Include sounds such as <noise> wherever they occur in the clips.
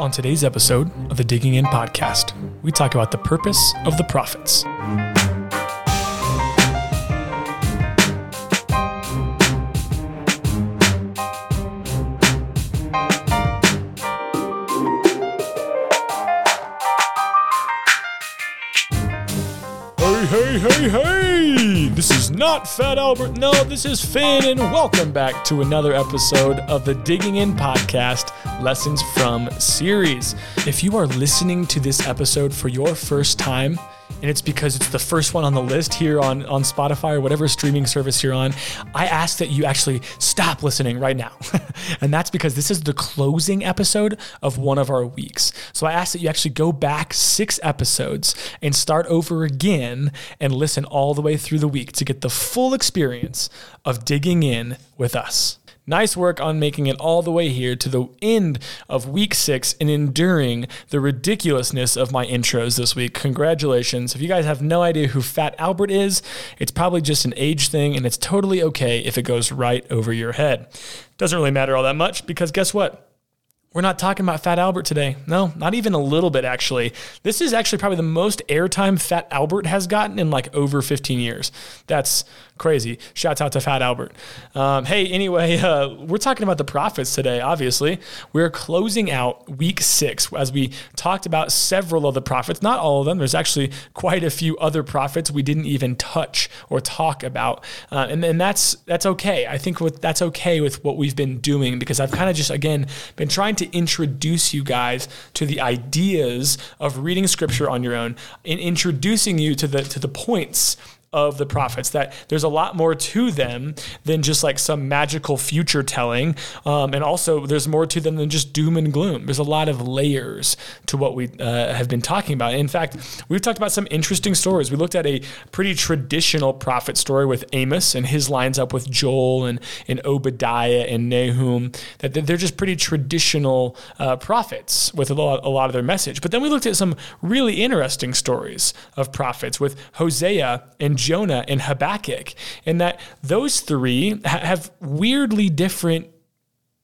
On today's episode of the Digging In podcast, we talk about the purpose of the prophets. Hey, hey, hey, hey! This is not Fat Albert. No, this is Finn, and welcome back to another episode of the Digging In podcast Lessons from series. If you are listening to this episode for your first time, and it's because it's the first one on the list here on, on Spotify or whatever streaming service you're on, I ask that you actually stop listening right now. <laughs> and that's because this is the closing episode of one of our weeks. So I ask that you actually go back six episodes and start over again and listen all the way through the week to get the full experience of digging in with us. Nice work on making it all the way here to the end of week six and enduring the ridiculousness of my intros this week. Congratulations. If you guys have no idea who Fat Albert is, it's probably just an age thing, and it's totally okay if it goes right over your head. Doesn't really matter all that much because guess what? We're not talking about Fat Albert today. No, not even a little bit, actually. This is actually probably the most airtime Fat Albert has gotten in like over 15 years. That's crazy. Shouts out to Fat Albert. Um, hey, anyway, <laughs> uh, we're talking about the prophets today, obviously. We're closing out week six as we talked about several of the prophets, not all of them. There's actually quite a few other prophets we didn't even touch or talk about. Uh, and, and that's, that's okay. I think with, that's okay with what we've been doing because I've kind of just, again, been trying to introduce you guys to the ideas of reading scripture on your own and introducing you to the, to the points of the prophets, that there's a lot more to them than just like some magical future telling. Um, and also, there's more to them than just doom and gloom. There's a lot of layers to what we uh, have been talking about. In fact, we've talked about some interesting stories. We looked at a pretty traditional prophet story with Amos, and his lines up with Joel and, and Obadiah and Nahum, that they're just pretty traditional uh, prophets with a lot, a lot of their message. But then we looked at some really interesting stories of prophets with Hosea and Jonah and Habakkuk, and that those three ha- have weirdly different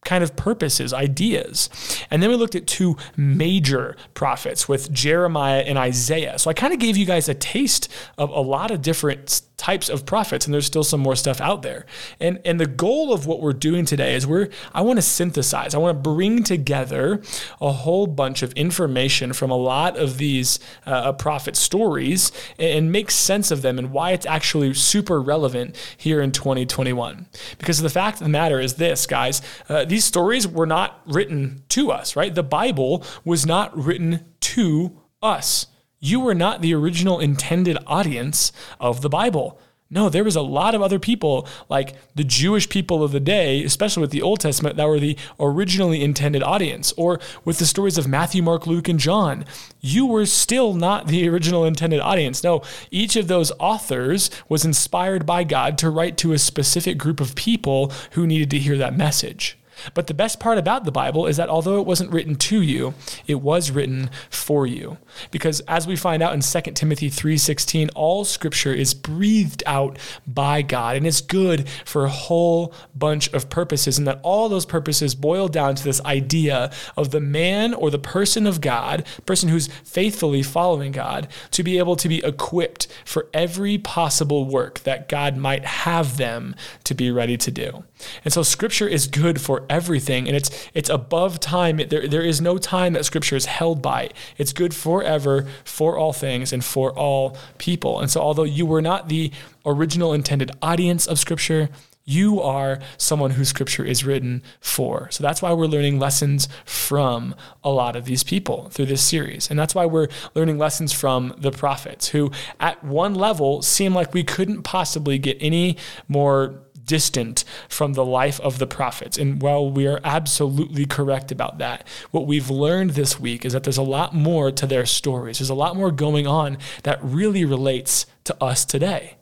kind of purposes, ideas. And then we looked at two major prophets with Jeremiah and Isaiah. So I kind of gave you guys a taste of a lot of different types of prophets and there's still some more stuff out there. And and the goal of what we're doing today is we're I want to synthesize. I want to bring together a whole bunch of information from a lot of these uh, prophet stories and make sense of them and why it's actually super relevant here in 2021. Because the fact of the matter is this, guys, uh, these stories were not written to us, right? The Bible was not written to us. You were not the original intended audience of the Bible. No, there was a lot of other people, like the Jewish people of the day, especially with the Old Testament, that were the originally intended audience. Or with the stories of Matthew, Mark, Luke, and John, you were still not the original intended audience. No, each of those authors was inspired by God to write to a specific group of people who needed to hear that message. But the best part about the Bible is that although it wasn't written to you, it was written for you. Because as we find out in 2 Timothy 3:16, all scripture is breathed out by God and it's good for a whole bunch of purposes and that all those purposes boil down to this idea of the man or the person of God, person who's faithfully following God, to be able to be equipped for every possible work that God might have them to be ready to do. And so scripture is good for everything and it's it's above time. There, there is no time that scripture is held by. It's good forever for all things and for all people. And so although you were not the original intended audience of scripture, you are someone whose scripture is written for. So that's why we're learning lessons from a lot of these people through this series. And that's why we're learning lessons from the prophets, who at one level seem like we couldn't possibly get any more distant from the life of the prophets. And while we are absolutely correct about that, what we've learned this week is that there's a lot more to their stories. There's a lot more going on that really relates to us today.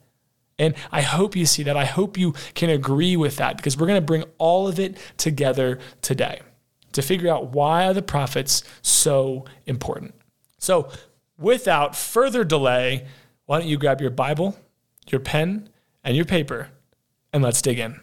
And I hope you see that. I hope you can agree with that because we're going to bring all of it together today to figure out why are the prophets so important. So, without further delay, why don't you grab your Bible, your pen, and your paper and let's dig in.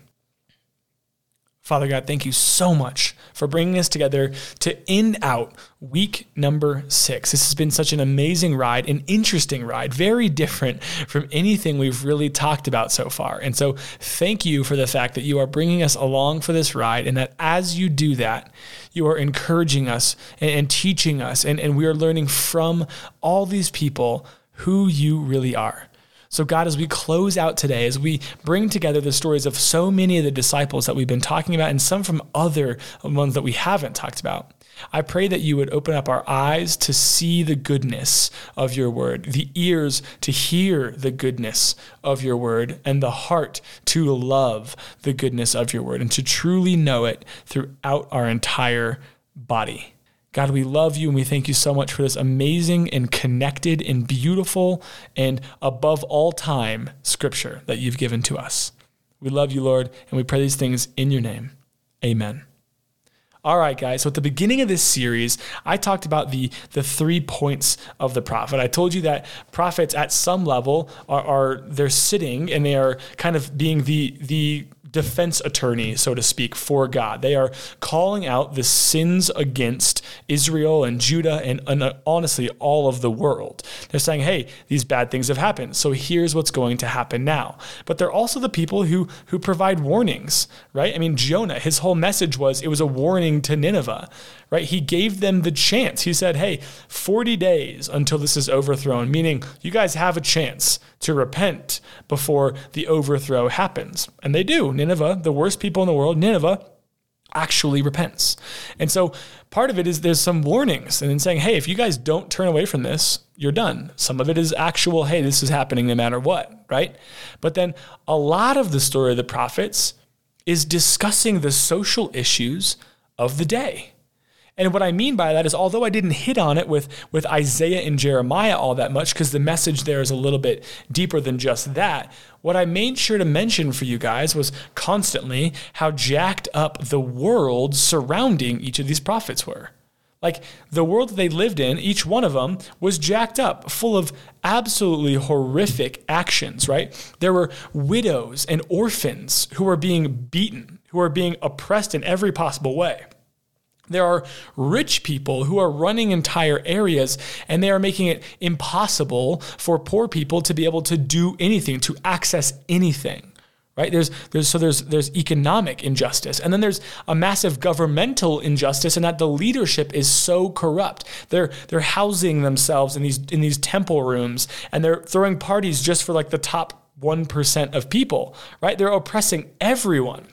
Father God, thank you so much for bringing us together to end out week number six. This has been such an amazing ride, an interesting ride, very different from anything we've really talked about so far. And so, thank you for the fact that you are bringing us along for this ride, and that as you do that, you are encouraging us and, and teaching us, and, and we are learning from all these people who you really are. So, God, as we close out today, as we bring together the stories of so many of the disciples that we've been talking about and some from other ones that we haven't talked about, I pray that you would open up our eyes to see the goodness of your word, the ears to hear the goodness of your word, and the heart to love the goodness of your word and to truly know it throughout our entire body. God, we love you and we thank you so much for this amazing and connected and beautiful and above all time scripture that you've given to us. We love you, Lord, and we pray these things in your name. Amen. All right, guys. So at the beginning of this series, I talked about the the three points of the prophet. I told you that prophets at some level are, are they're sitting and they are kind of being the the defense attorney, so to speak, for God. They are calling out the sins against Israel and Judah and, and, uh, honestly all of the world. They're saying, hey, these bad things have happened. So here's what's going to happen now. But they're also the people who who provide warnings, right? I mean, Jonah, his whole message was it was a warning to Nineveh, right? He gave them the chance. He said, hey, 40 days until this is overthrown, meaning you guys have a chance to repent before the overthrow happens. And they do. Nineveh, the worst people in the world, Nineveh, actually repents. And so part of it is there's some warnings and then saying, hey, if you guys don't turn away from this, you're done. Some of it is actual, hey, this is happening no matter what, right? But then a lot of the story of the prophets is discussing the social issues of the day. And what I mean by that is, although I didn't hit on it with, with Isaiah and Jeremiah all that much, because the message there is a little bit deeper than just that, what I made sure to mention for you guys was constantly how jacked up the world surrounding each of these prophets were. Like the world that they lived in, each one of them was jacked up, full of absolutely horrific actions, right? There were widows and orphans who were being beaten, who were being oppressed in every possible way. There are rich people who are running entire areas and they are making it impossible for poor people to be able to do anything, to access anything. Right? There's there's so there's there's economic injustice. And then there's a massive governmental injustice in that the leadership is so corrupt. They're they're housing themselves in these in these temple rooms and they're throwing parties just for like the top 1% of people, right? They're oppressing everyone.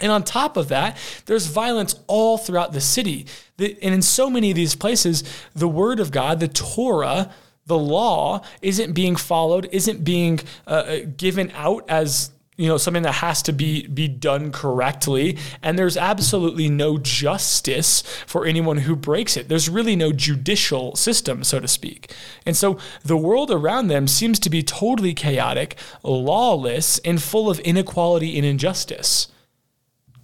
And on top of that, there's violence all throughout the city. And in so many of these places, the word of God, the Torah, the law, isn't being followed, isn't being uh, uh, given out as you know something that has to be be done correctly. And there's absolutely no justice for anyone who breaks it. There's really no judicial system so to speak. And so the world around them seems to be totally chaotic lawless and full of inequality and injustice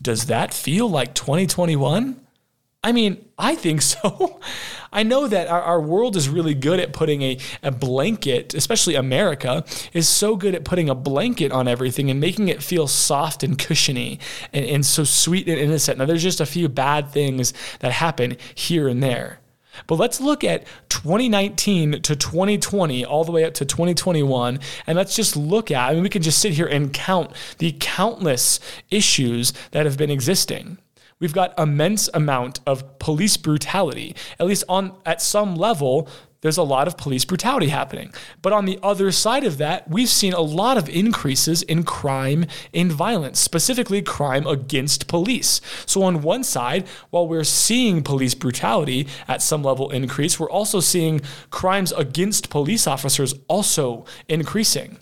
does that feel like 2021? I mean, I think so. <laughs> I know that our, our world is really good at putting a, a blanket, especially America, is so good at putting a blanket on everything and making it feel soft and cushiony and, and so sweet and innocent. Now, there's just a few bad things that happen here and there. But let's look at 2019 to 2020, all the way up to 2021, and let's just look at, I mean, we can just sit here and count the countless issues that have been existing. We've got immense amount of police brutality, at least on at some level there's a lot of police brutality happening. But on the other side of that, we've seen a lot of increases in crime and violence, specifically crime against police. So, on one side, while we're seeing police brutality at some level increase, we're also seeing crimes against police officers also increasing.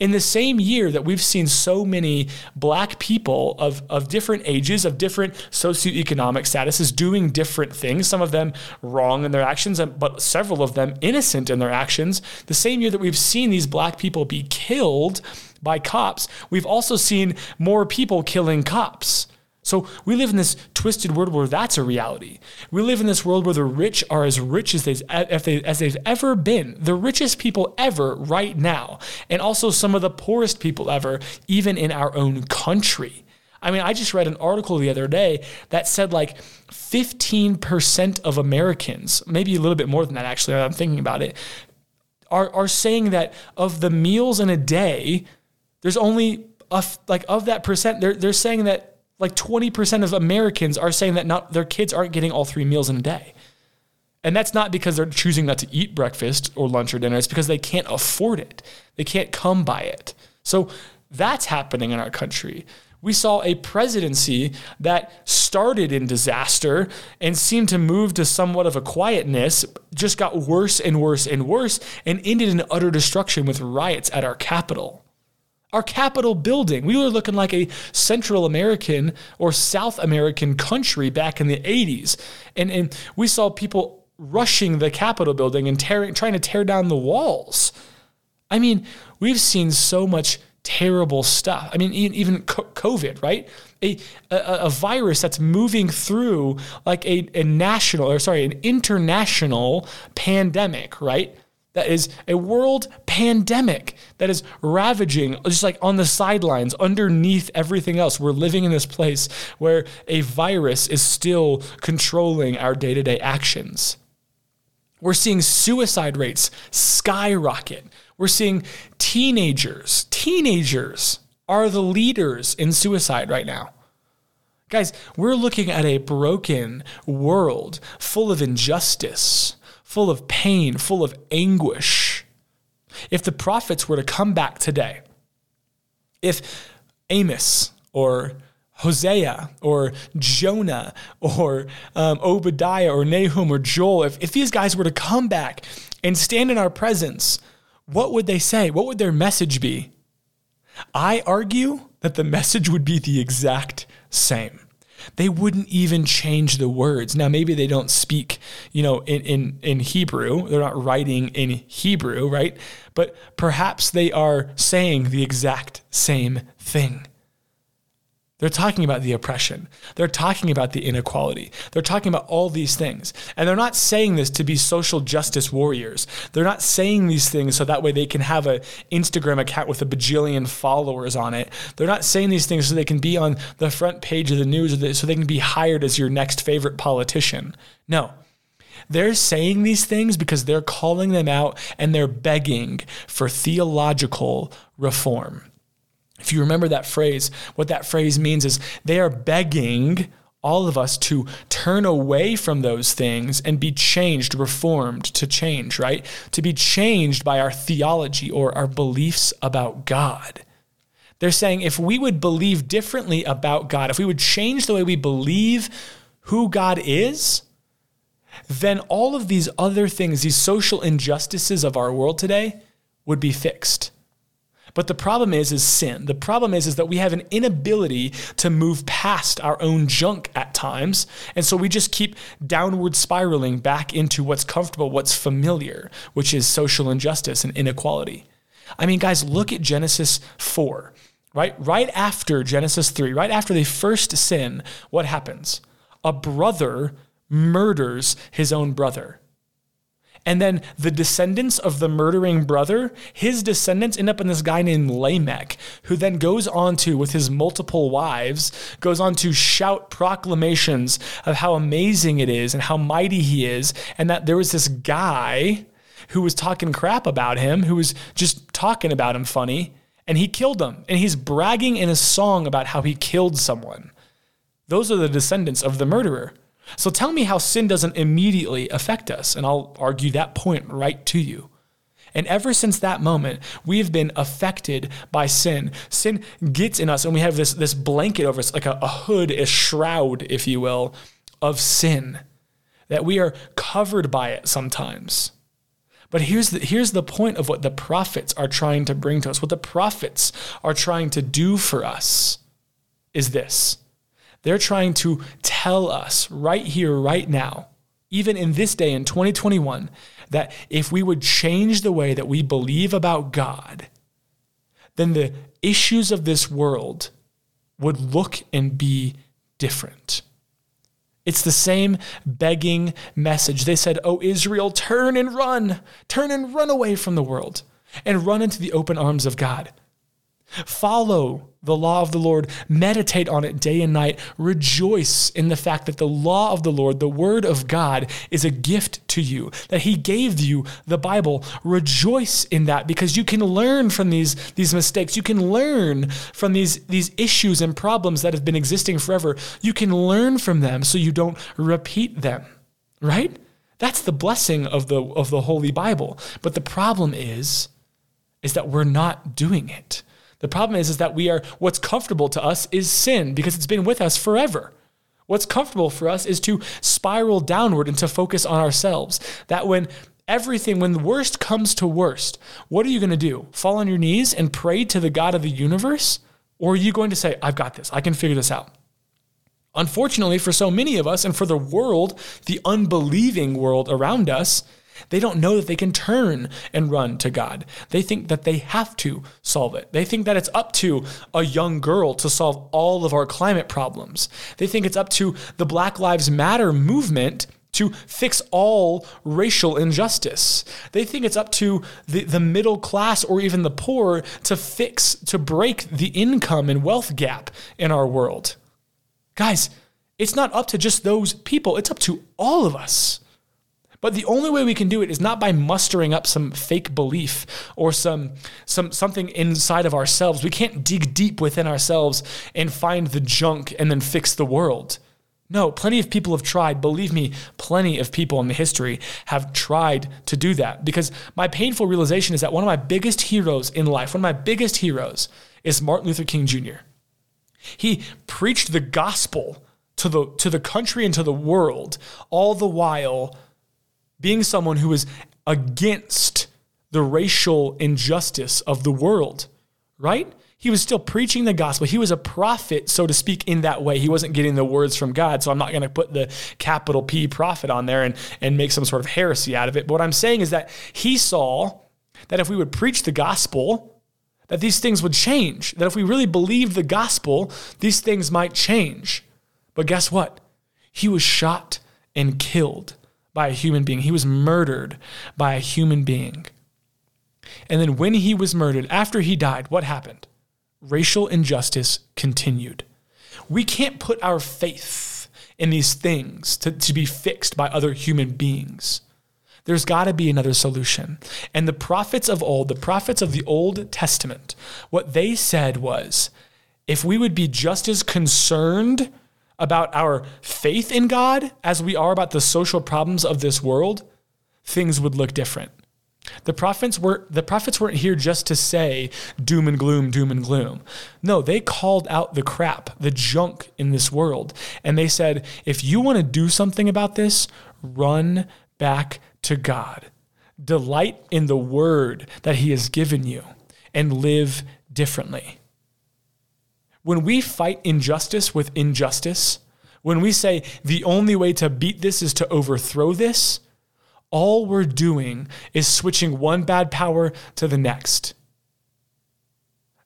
In the same year that we've seen so many black people of, of different ages, of different socioeconomic statuses doing different things, some of them wrong in their actions, but several of them innocent in their actions, the same year that we've seen these black people be killed by cops, we've also seen more people killing cops. So we live in this twisted world where that's a reality. We live in this world where the rich are as rich as they've, as they've ever been, the richest people ever right now, and also some of the poorest people ever, even in our own country. I mean, I just read an article the other day that said like 15% of Americans, maybe a little bit more than that actually, I'm thinking about it, are, are saying that of the meals in a day, there's only a, like of that percent, they're, they're saying that like 20% of Americans are saying that not their kids aren't getting all three meals in a day. And that's not because they're choosing not to eat breakfast or lunch or dinner. It's because they can't afford it. They can't come by it. So that's happening in our country. We saw a presidency that started in disaster and seemed to move to somewhat of a quietness, just got worse and worse and worse, and ended in utter destruction with riots at our capital. Our Capitol building. We were looking like a Central American or South American country back in the 80s. And, and we saw people rushing the Capitol building and tearing, trying to tear down the walls. I mean, we've seen so much terrible stuff. I mean, even COVID, right? A, a, a, virus that's moving through like a, a national, or sorry, an international pandemic, right? That is a world pandemic that is ravaging, just like on the sidelines, underneath everything else. We're living in this place where a virus is still controlling our day to day actions. We're seeing suicide rates skyrocket. We're seeing teenagers, teenagers are the leaders in suicide right now. Guys, we're looking at a broken world full of injustice, full of pain, full of anguish. If the prophets were to come back today, if Amos or Hosea or Jonah or um, Obadiah or Nahum or Joel, if, if these guys were to come back and stand in our presence, what would they say? What would their message be? I argue that the message would be the exact same. They wouldn't even change the words. Now, maybe they don't speak, you know, in, in, in Hebrew. They're not writing in Hebrew, right? But perhaps they are saying the exact same thing. They're talking about the oppression. They're talking about the inequality. They're talking about all these things. And they're not saying this to be social justice warriors. They're not saying these things so that way they can have an Instagram account with a bajillion followers on it. They're not saying these things so they can be on the front page of the news or so they can be hired as your next favorite politician. No. They're saying these things because they're calling them out and they're begging for theological reform. If you remember that phrase, what that phrase means is they are begging all of us to turn away from those things and be changed, reformed to change, right? To be changed by our theology or our beliefs about God. They're saying if we would believe differently about God, if we would change the way we believe who God is, then all of these other things, these social injustices of our world today, would be fixed. But the problem is is sin. The problem is is that we have an inability to move past our own junk at times, and so we just keep downward spiraling back into what's comfortable, what's familiar, which is social injustice and inequality. I mean, guys, look at Genesis 4. Right? Right after Genesis 3, right after the first sin, what happens? A brother murders his own brother. And then the descendants of the murdering brother, his descendants end up in this guy named Lamech, who then goes on to, with his multiple wives, goes on to shout proclamations of how amazing it is and how mighty he is, and that there was this guy who was talking crap about him, who was just talking about him funny, and he killed him. And he's bragging in a song about how he killed someone. Those are the descendants of the murderer. So tell me how sin doesn't immediately affect us, and I'll argue that point right to you. And ever since that moment, we have been affected by sin. Sin gets in us, and we have this, this blanket over us, like a, a hood, a shroud, if you will, of sin, that we are covered by it sometimes. But here's the, here's the point of what the prophets are trying to bring to us. What the prophets are trying to do for us is this they're trying to tell us right here, right now, even in this day in 2021, that if we would change the way that we believe about God, then the issues of this world would look and be different. It's the same begging message. They said, Oh, Israel, turn and run, turn and run away from the world and run into the open arms of God. Follow the law of the Lord, meditate on it day and night, rejoice in the fact that the law of the Lord, the word of God, is a gift to you, that He gave you the Bible. Rejoice in that because you can learn from these, these mistakes. You can learn from these, these issues and problems that have been existing forever. You can learn from them so you don't repeat them, right? That's the blessing of the, of the Holy Bible. But the problem is, is that we're not doing it. The problem is, is that we are, what's comfortable to us is sin because it's been with us forever. What's comfortable for us is to spiral downward and to focus on ourselves. That when everything, when the worst comes to worst, what are you going to do? Fall on your knees and pray to the God of the universe? Or are you going to say, I've got this, I can figure this out? Unfortunately, for so many of us and for the world, the unbelieving world around us, they don't know that they can turn and run to God. They think that they have to solve it. They think that it's up to a young girl to solve all of our climate problems. They think it's up to the Black Lives Matter movement to fix all racial injustice. They think it's up to the, the middle class or even the poor to fix, to break the income and wealth gap in our world. Guys, it's not up to just those people, it's up to all of us. But the only way we can do it is not by mustering up some fake belief or some, some something inside of ourselves. We can't dig deep within ourselves and find the junk and then fix the world. No, plenty of people have tried. Believe me, plenty of people in the history have tried to do that. Because my painful realization is that one of my biggest heroes in life, one of my biggest heroes, is Martin Luther King Jr. He preached the gospel to the, to the country and to the world, all the while being someone who is against the racial injustice of the world, right? He was still preaching the gospel. He was a prophet, so to speak, in that way. He wasn't getting the words from God. So I'm not going to put the capital P prophet on there and, and make some sort of heresy out of it. But what I'm saying is that he saw that if we would preach the gospel, that these things would change. That if we really believed the gospel, these things might change. But guess what? He was shot and killed by a human being. He was murdered by a human being. And then when he was murdered, after he died, what happened? Racial injustice continued. We can't put our faith in these things to, to be fixed by other human beings. There's got to be another solution. And the prophets of old, the prophets of the Old Testament, what they said was if we would be just as concerned about our faith in God as we are about the social problems of this world, things would look different. The prophets were the prophets weren't here just to say doom and gloom, doom and gloom. No, they called out the crap, the junk in this world, and they said, if you want to do something about this, run back to God. Delight in the word that he has given you and live differently. When we fight injustice with injustice, when we say the only way to beat this is to overthrow this, all we're doing is switching one bad power to the next.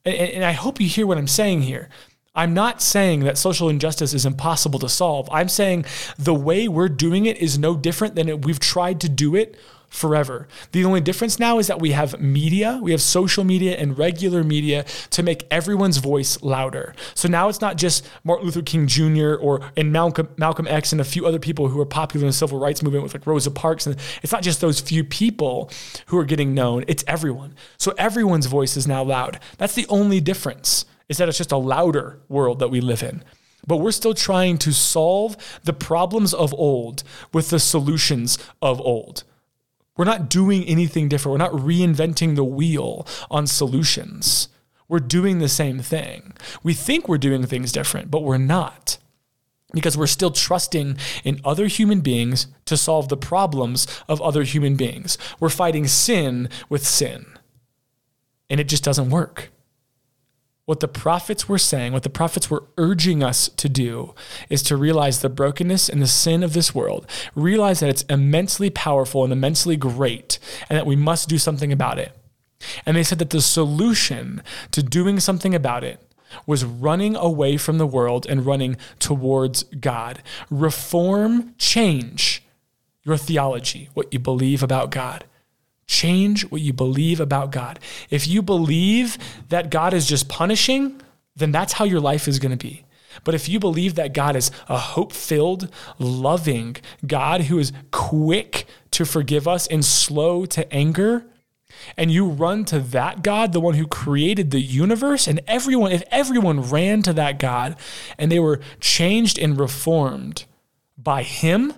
And, and, I hope you hear what I'm saying here. I'm not saying that social injustice is impossible to solve. I'm saying the way we're doing it is no different than we've tried to do it forever. The only difference now is that we have media, we have social media and regular media to make everyone's voice louder. So now it's not just Martin Luther King Jr. or and Malcolm Malcolm X and a few other people who are popular in the civil rights movement with like Rosa Parks and it's not just those few people who are getting known, it's everyone. So everyone's voice is now loud. That's the only difference. Is that it's just a louder world that we live in but we're still trying to solve the problems of old with the solutions of old. We're not doing anything different. We're not reinventing the wheel on solutions. We're doing the same thing. We think we're doing things different, but we're not. Because we're still trusting in other human beings to solve the problems of other human beings. We're fighting sin with sin. And it just doesn't work. What the prophets were saying, what the prophets were urging us to do, is to realize the brokenness and the sin of this world, realize that it's immensely powerful and immensely great, and that we must do something about it. And they said that the solution to doing something about it was running away from the world and running towards God. Reform, change your theology, what you believe about God. Change what you believe about God. If you believe that God is just punishing, then that's how your life is going to be. But if you believe that God is a hope filled, loving God who is quick to forgive us and slow to anger, and you run to that God, the one who created the universe, and everyone, if everyone ran to that God and they were changed and reformed by Him,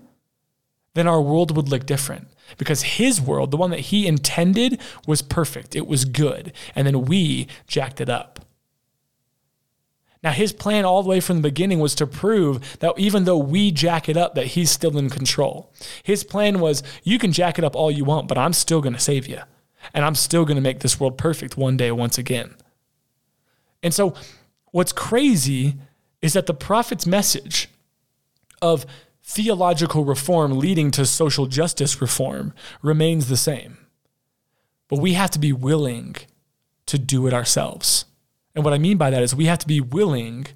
then our world would look different because his world, the one that he intended, was perfect. It was good. And then we jacked it up. Now, his plan all the way from the beginning was to prove that even though we jack it up, that he's still in control. His plan was you can jack it up all you want, but I'm still going to save you. And I'm still going to make this world perfect one day, once again. And so, what's crazy is that the prophet's message of theological reform leading to social justice reform remains the same. But we have to be willing to do it ourselves. And what I mean by that is we have to be willing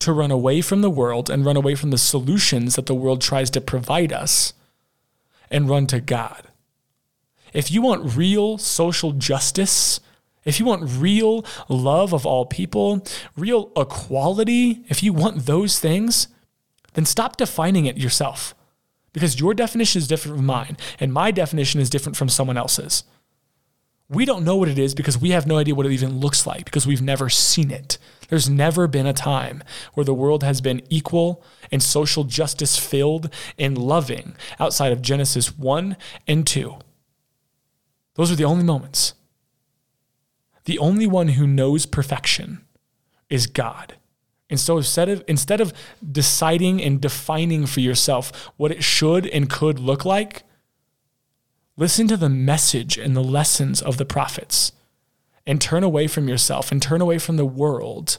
to run away from the world and run away from the solutions that the world tries to provide us and run to God. If you want real social justice, if you want real love of all people, real equality, if you want those things, then stop defining it yourself because your definition is different from mine and my definition is different from someone else's. We don't know what it is because we have no idea what it even looks like because we've never seen it. There's never been a time where the world has been equal and social justice filled and loving outside of Genesis 1 and 2. Those are the only moments. The only one who knows perfection is God. And so instead of instead of deciding and defining for yourself what it should and could look like, listen to the message and the lessons of the prophets and turn away from yourself and turn away from the world.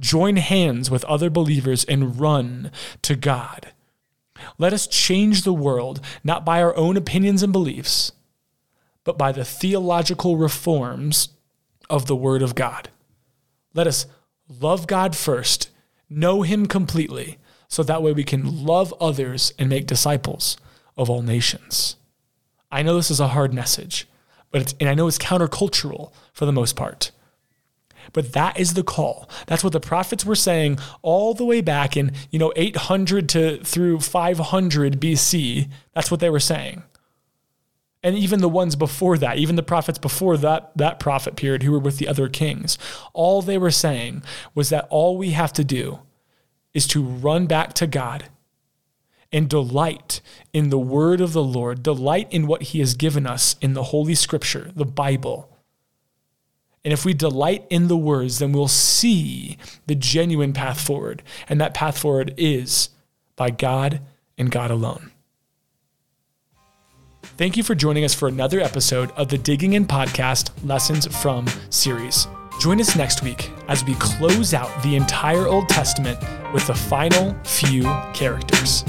Join hands with other believers and run to God. Let us change the world not by our own opinions and beliefs, but by the theological reforms of the Word of God. Let us love God first, know Him completely, so that way we can love others and make disciples of all nations. I know this is a hard message, but and I know it's countercultural for the most part. But that is the call. That's what the prophets were saying all the way back in, you know, 800 to through 500 BC. That's what they were saying and even the ones before that, even the prophets before that that prophet period who were with the other kings, all they were saying was that all we have to do is to run back to God and delight in the word of the Lord, delight in what he has given us in the holy scripture, the Bible. And if we delight in the words, then we'll see the genuine path forward. And that path forward is by God and God alone. Thank you for joining us for another episode of the Digging In Podcast Lessons from series. Join us next week as we close out the entire Old Testament with the final few characters.